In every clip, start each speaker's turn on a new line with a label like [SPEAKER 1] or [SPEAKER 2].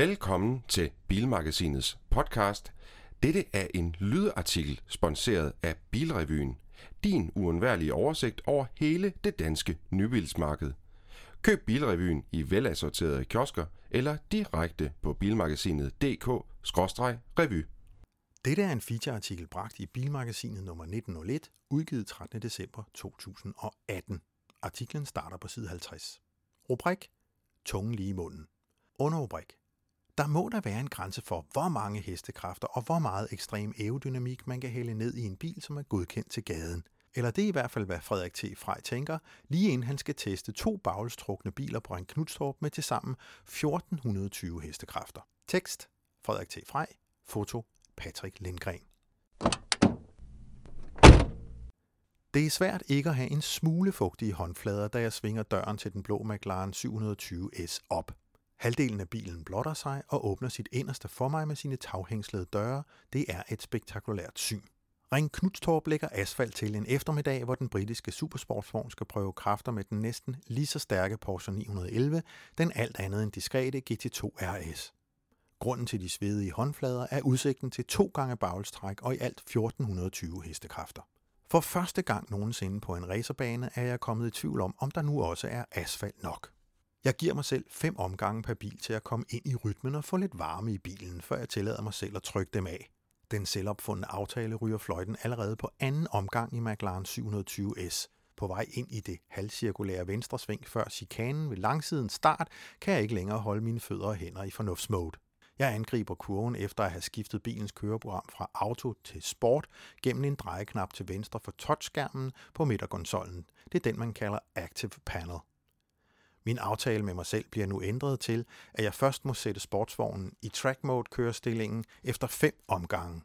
[SPEAKER 1] Velkommen til Bilmagasinets podcast. Dette er en lydartikel sponsoreret af Bilrevyen. Din uundværlige oversigt over hele det danske nybilsmarked. Køb Bilrevyen i velassorterede kiosker eller direkte på bilmagasinet.dk-revy.
[SPEAKER 2] Dette er en featureartikel bragt i Bilmagasinet nummer 1901, udgivet 13. december 2018. Artiklen starter på side 50. Rubrik Tungen lige i munden. Underrubrik der må der være en grænse for, hvor mange hestekræfter og hvor meget ekstrem aerodynamik man kan hælde ned i en bil, som er godkendt til gaden. Eller det er i hvert fald, hvad Frederik T. Frej tænker, lige inden han skal teste to bagelstrukne biler på en Knudstorp med tilsammen 1420 hestekræfter. Tekst Frederik T. Frej. Foto Patrick Lindgren. Det er svært ikke at have en smule fugtige håndflader, da jeg svinger døren til den blå McLaren 720S op. Halvdelen af bilen blotter sig og åbner sit inderste for mig med sine taghængslede døre. Det er et spektakulært syn. Ring Knudstorp lægger asfalt til en eftermiddag, hvor den britiske supersportsvogn skal prøve kræfter med den næsten lige så stærke Porsche 911, den alt andet end diskrete GT2 RS. Grunden til de svedige håndflader er udsigten til to gange bagelstræk og i alt 1420 hestekræfter. For første gang nogensinde på en racerbane er jeg kommet i tvivl om, om der nu også er asfalt nok. Jeg giver mig selv fem omgange per bil til at komme ind i rytmen og få lidt varme i bilen, før jeg tillader mig selv at trykke dem af. Den selvopfundne aftale ryger fløjten allerede på anden omgang i McLaren 720S. På vej ind i det halvcirkulære venstre sving før chikanen ved langsiden start, kan jeg ikke længere holde mine fødder og hænder i fornuftsmode. Jeg angriber kurven efter at have skiftet bilens køreprogram fra auto til sport gennem en drejeknap til venstre for touchskærmen på midterkonsollen. Det er den, man kalder Active Panel. Min aftale med mig selv bliver nu ændret til, at jeg først må sætte sportsvognen i track mode kørestillingen efter fem omgange.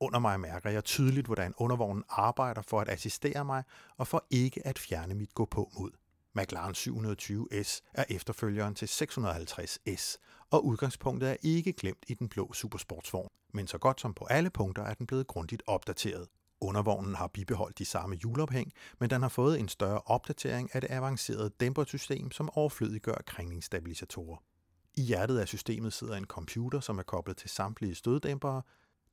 [SPEAKER 2] Under mig mærker jeg tydeligt, hvordan undervognen arbejder for at assistere mig og for ikke at fjerne mit gå på mod. McLaren 720S er efterfølgeren til 650S, og udgangspunktet er ikke glemt i den blå supersportsvogn. Men så godt som på alle punkter er den blevet grundigt opdateret. Undervognen har bibeholdt de samme hjulophæng, men den har fået en større opdatering af det avancerede dæmpersystem, som overflødiggør kringningsstabilisatorer. I hjertet af systemet sidder en computer, som er koblet til samtlige støddæmpere.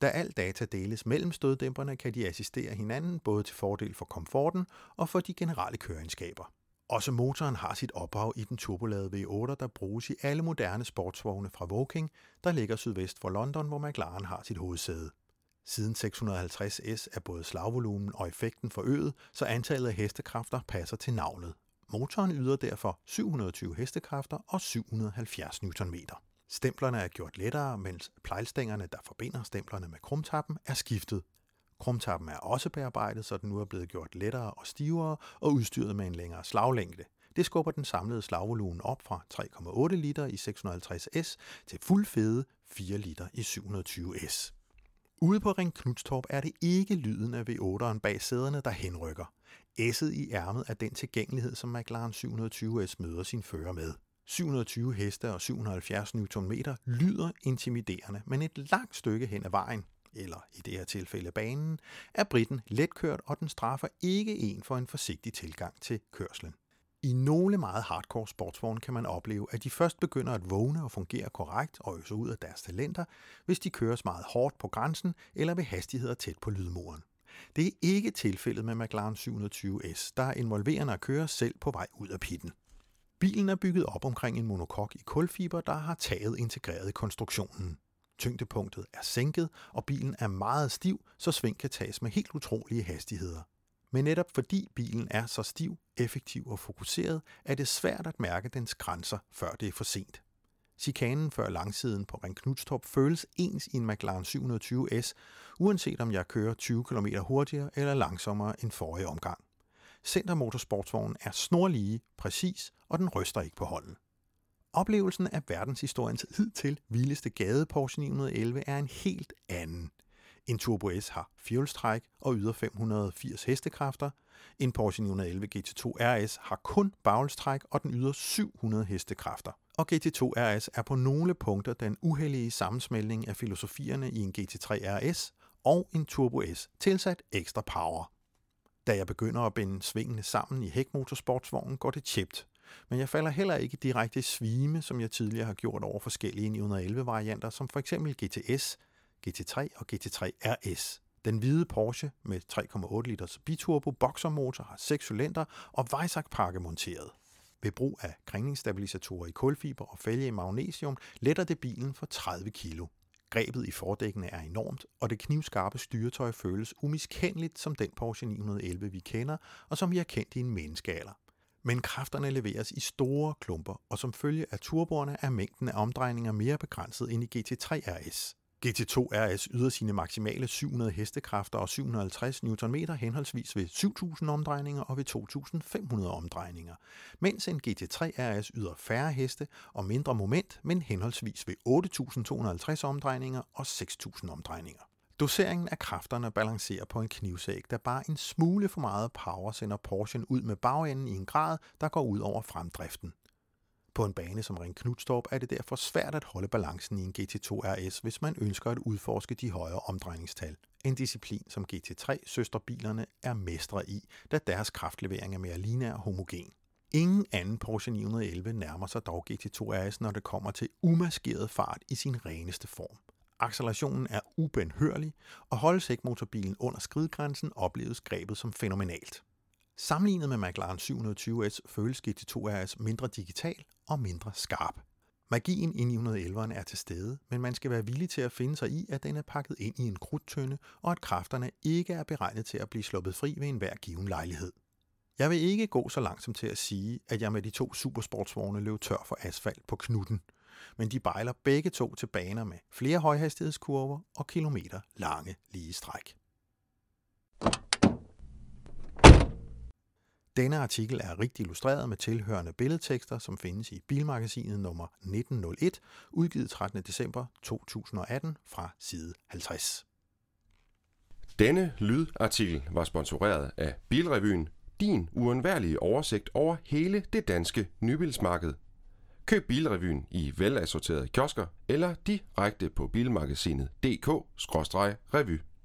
[SPEAKER 2] Da al data deles mellem støddæmperne, kan de assistere hinanden både til fordel for komforten og for de generelle køreegenskaber. Også motoren har sit ophav i den turboladede V8, der bruges i alle moderne sportsvogne fra Woking, der ligger sydvest for London, hvor McLaren har sit hovedsæde. Siden 650S er både slagvolumen og effekten forøget, så antallet af hestekræfter passer til navnet. Motoren yder derfor 720 hestekræfter og 770 Nm. Stemplerne er gjort lettere, mens plejlstængerne, der forbinder stemplerne med krumtappen, er skiftet. Krumtappen er også bearbejdet, så den nu er blevet gjort lettere og stivere og udstyret med en længere slaglængde. Det skubber den samlede slagvolumen op fra 3,8 liter i 650S til fuld fede 4 liter i 720S. Ude på Ring Knudstorp er det ikke lyden af V8'eren bag sæderne, der henrykker. S'et i ærmet er den tilgængelighed, som McLaren 720S møder sin fører med. 720 heste og 770 Nm lyder intimiderende, men et langt stykke hen ad vejen, eller i det her tilfælde banen, er britten letkørt, og den straffer ikke en for en forsigtig tilgang til kørslen. I nogle meget hardcore sportsvogne kan man opleve, at de først begynder at vågne og fungere korrekt og øse ud af deres talenter, hvis de køres meget hårdt på grænsen eller ved hastigheder tæt på lydmuren. Det er ikke tilfældet med McLaren 720S, der er involverende at køre selv på vej ud af pitten. Bilen er bygget op omkring en monokok i kulfiber, der har taget integreret i konstruktionen. Tyngdepunktet er sænket, og bilen er meget stiv, så sving kan tages med helt utrolige hastigheder. Men netop fordi bilen er så stiv, effektiv og fokuseret, er det svært at mærke dens grænser, før det er for sent. Chikanen før langsiden på Ring Knudstorp føles ens i en McLaren 720S, uanset om jeg kører 20 km hurtigere eller langsommere end forrige omgang. Centermotorsportsvognen er snorlige, præcis, og den ryster ikke på hånden. Oplevelsen af verdenshistoriens hidtil vildeste gade Porsche 911 er en helt anden – en Turbo S har fjolstræk og yder 580 hestekræfter. En Porsche 911 GT2 RS har kun bagelstræk, og den yder 700 hestekræfter. Og GT2 RS er på nogle punkter den uheldige sammensmeltning af filosofierne i en GT3 RS og en Turbo S tilsat ekstra power. Da jeg begynder at binde svingene sammen i hækmotorsportsvognen, går det tjept. Men jeg falder heller ikke direkte i svime, som jeg tidligere har gjort over forskellige 911-varianter, som for eksempel GTS, GT3 og GT3 RS. Den hvide Porsche med 3,8 liters biturbo boxermotor har 6 cylinder og Weissach-pakke monteret. Ved brug af kringningsstabilisatorer i kulfiber og fælge i magnesium letter det bilen for 30 kilo. Grebet i fordækkene er enormt, og det knivskarpe styretøj føles umiskendeligt som den Porsche 911, vi kender, og som vi har kendt i en menneskealder. Men kræfterne leveres i store klumper, og som følge af turboerne er mængden af omdrejninger mere begrænset end i GT3 RS. GT2 RS yder sine maksimale 700 hestekræfter og 750 Nm henholdsvis ved 7000 omdrejninger og ved 2500 omdrejninger, mens en GT3 RS yder færre heste og mindre moment, men henholdsvis ved 8250 omdrejninger og 6000 omdrejninger. Doseringen af kræfterne balancerer på en knivsæg, der bare en smule for meget power sender Porschen ud med bagenden i en grad, der går ud over fremdriften. På en bane som Ring Knudstorp er det derfor svært at holde balancen i en GT2 RS, hvis man ønsker at udforske de højere omdrejningstal. En disciplin som GT3 søsterbilerne er mestre i, da deres kraftlevering er mere lineær og homogen. Ingen anden Porsche 911 nærmer sig dog GT2 RS, når det kommer til umaskeret fart i sin reneste form. Accelerationen er ubenhørlig, og holdes motorbilen under skridgrænsen opleves grebet som fænomenalt. Sammenlignet med McLaren 720S føles GT2 RS mindre digital og mindre skarp. Magien i 911'eren er til stede, men man skal være villig til at finde sig i, at den er pakket ind i en krudtønde, og at kræfterne ikke er beregnet til at blive sluppet fri ved enhver given lejlighed. Jeg vil ikke gå så langt som til at sige, at jeg med de to supersportsvogne løb tør for asfalt på knutten, men de bejler begge to til baner med flere højhastighedskurver og kilometer lange lige stræk. Denne artikel er rigtig illustreret med tilhørende billedtekster, som findes i Bilmagasinet nummer 1901, udgivet 13. december 2018 fra side 50.
[SPEAKER 1] Denne lydartikel var sponsoreret af Bilrevyen, din uundværlige oversigt over hele det danske nybilsmarked. Køb Bilrevyen i velassorterede kiosker eller direkte på bilmagasinet.dk-revy.